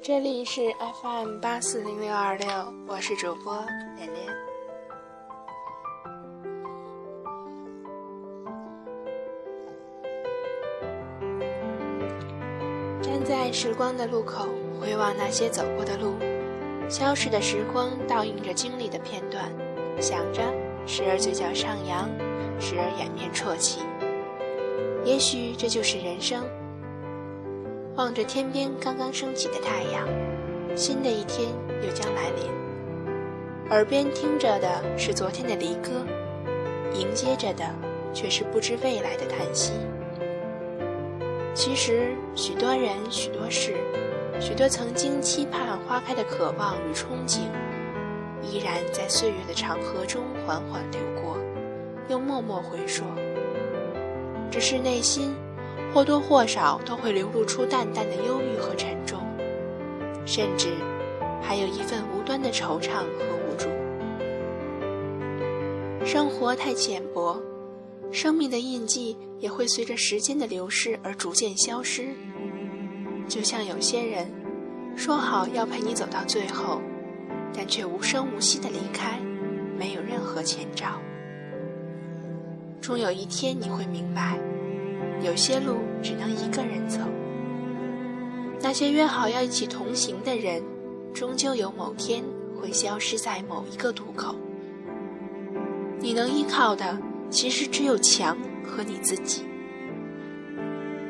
这里是 FM 八四零六二六，我是主播连连。站在时光的路口，回望那些走过的路，消逝的时光倒映着经历的片段，想着，时而嘴角上扬，时而掩面啜泣。也许这就是人生。望着天边刚刚升起的太阳，新的一天又将来临。耳边听着的是昨天的离歌，迎接着的却是不知未来的叹息。其实，许多人、许多事、许多曾经期盼花开的渴望与憧憬，依然在岁月的长河中缓缓流过，又默默回说。只是内心。或多或少都会流露出淡淡的忧郁和沉重，甚至还有一份无端的惆怅和无助。生活太浅薄，生命的印记也会随着时间的流逝而逐渐消失。就像有些人，说好要陪你走到最后，但却无声无息的离开，没有任何前兆。终有一天你会明白。有些路只能一个人走，那些约好要一起同行的人，终究有某天会消失在某一个渡口。你能依靠的，其实只有墙和你自己。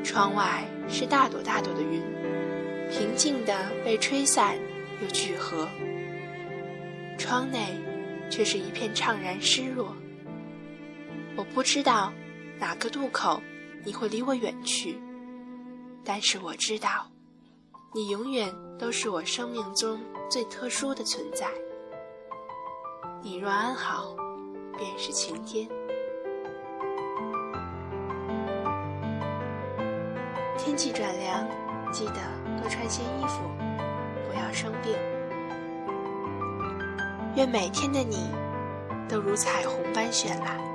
窗外是大朵大朵的云，平静的被吹散又聚合；窗内却是一片怅然失落。我不知道哪个渡口。你会离我远去，但是我知道，你永远都是我生命中最特殊的存在。你若安好，便是晴天。天气转凉，记得多穿些衣服，不要生病。愿每天的你都如彩虹般绚烂。